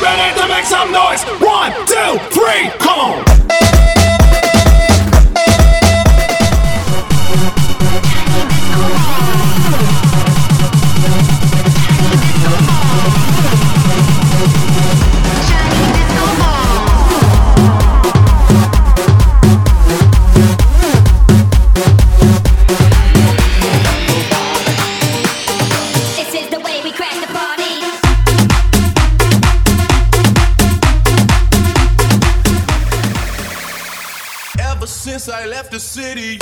ready to make some noise. One, two, three. Since I left the city.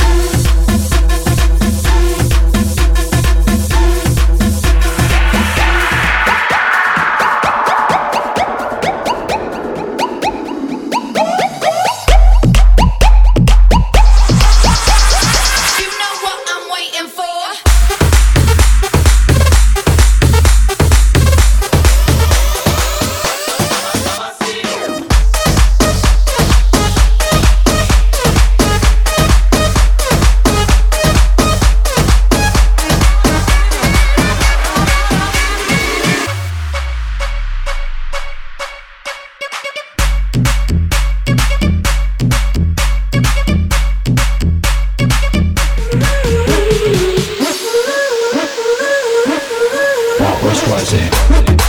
put it